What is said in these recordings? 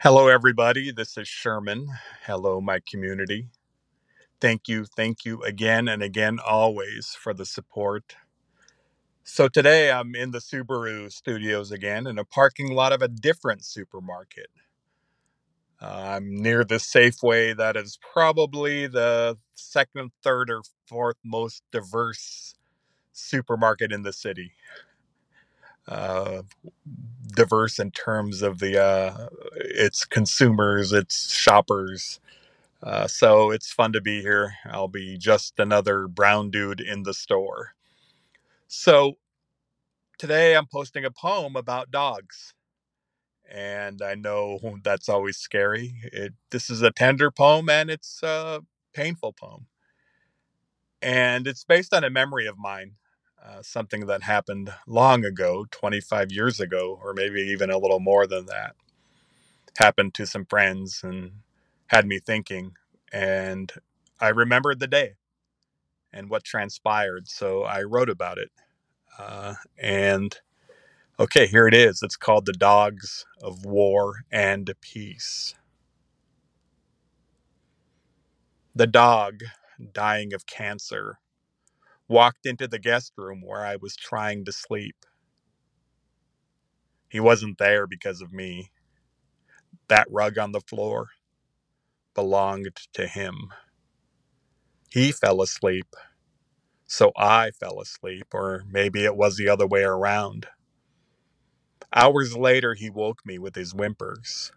Hello, everybody. This is Sherman. Hello, my community. Thank you, thank you again and again, always for the support. So, today I'm in the Subaru studios again in a parking lot of a different supermarket. Uh, I'm near the Safeway that is probably the second, third, or fourth most diverse supermarket in the city. Uh, diverse in terms of the uh, its consumers, its shoppers, Uh, so it's fun to be here. I'll be just another brown dude in the store. So today I'm posting a poem about dogs. And I know that's always scary. It, this is a tender poem and it's a painful poem. And it's based on a memory of mine, uh, something that happened long ago, 25 years ago, or maybe even a little more than that. Happened to some friends and had me thinking. And I remembered the day and what transpired. So I wrote about it. Uh, and okay, here it is. It's called The Dogs of War and Peace. The dog, dying of cancer, walked into the guest room where I was trying to sleep. He wasn't there because of me. That rug on the floor belonged to him. He fell asleep, so I fell asleep, or maybe it was the other way around. Hours later, he woke me with his whimpers.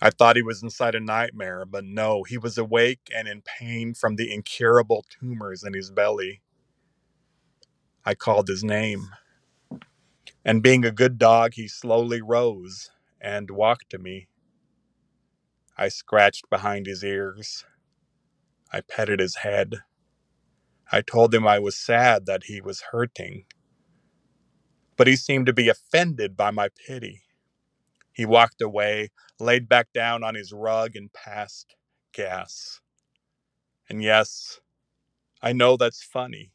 I thought he was inside a nightmare, but no, he was awake and in pain from the incurable tumors in his belly. I called his name, and being a good dog, he slowly rose and walked to me. I scratched behind his ears. I petted his head. I told him I was sad that he was hurting, but he seemed to be offended by my pity. He walked away, laid back down on his rug, and passed gas. And yes, I know that's funny,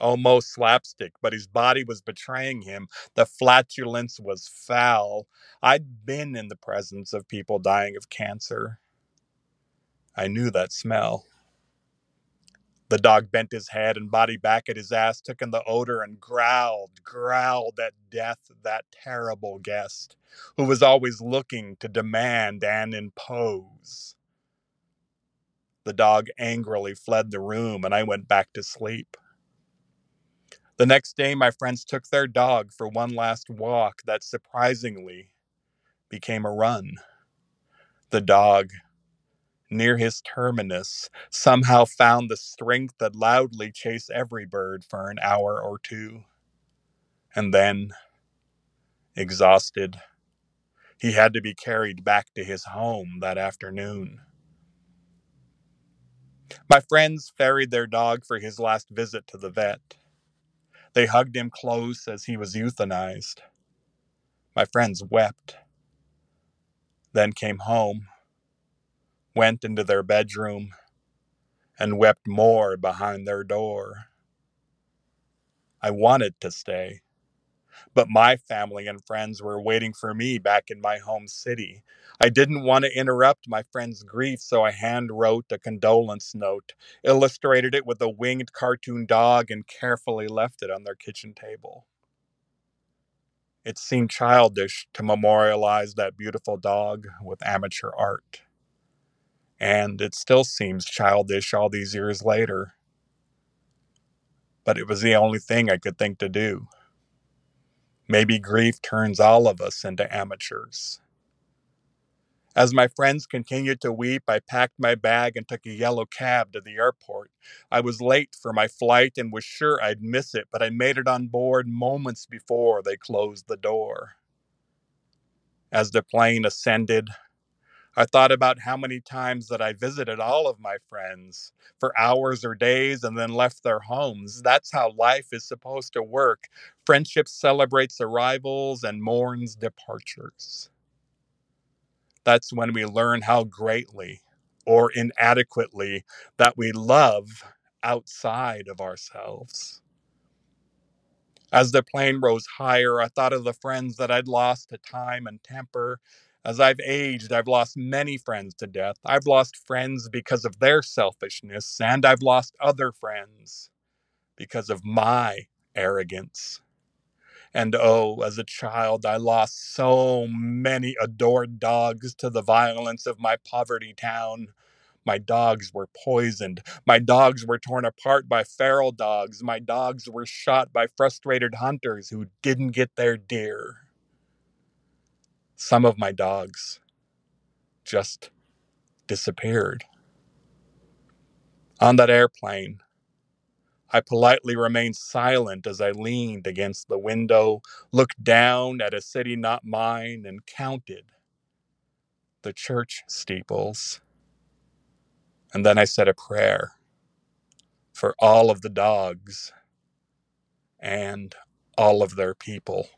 almost slapstick, but his body was betraying him. The flatulence was foul. I'd been in the presence of people dying of cancer. I knew that smell. The dog bent his head and body back at his ass, took in the odor, and growled, growled at death, that terrible guest who was always looking to demand and impose. The dog angrily fled the room, and I went back to sleep. The next day, my friends took their dog for one last walk that surprisingly became a run. The dog, near his terminus, somehow found the strength that loudly chase every bird for an hour or two. And then, exhausted, he had to be carried back to his home that afternoon. My friends ferried their dog for his last visit to the vet. They hugged him close as he was euthanized. My friends wept, then came home, went into their bedroom, and wept more behind their door. I wanted to stay, but my family and friends were waiting for me back in my home city. I didn't want to interrupt my friend's grief, so I hand wrote a condolence note, illustrated it with a winged cartoon dog, and carefully left it on their kitchen table. It seemed childish to memorialize that beautiful dog with amateur art. And it still seems childish all these years later. But it was the only thing I could think to do. Maybe grief turns all of us into amateurs. As my friends continued to weep, I packed my bag and took a yellow cab to the airport. I was late for my flight and was sure I'd miss it, but I made it on board moments before they closed the door. As the plane ascended, I thought about how many times that I visited all of my friends for hours or days and then left their homes. That's how life is supposed to work. Friendship celebrates arrivals and mourns departures. That's when we learn how greatly or inadequately that we love outside of ourselves. As the plane rose higher, I thought of the friends that I'd lost to time and temper, As I've aged, I've lost many friends to death. I've lost friends because of their selfishness, and I've lost other friends because of my arrogance. And oh, as a child, I lost so many adored dogs to the violence of my poverty town. My dogs were poisoned. My dogs were torn apart by feral dogs. My dogs were shot by frustrated hunters who didn't get their deer. Some of my dogs just disappeared. On that airplane, I politely remained silent as I leaned against the window, looked down at a city not mine, and counted the church steeples. And then I said a prayer for all of the dogs and all of their people.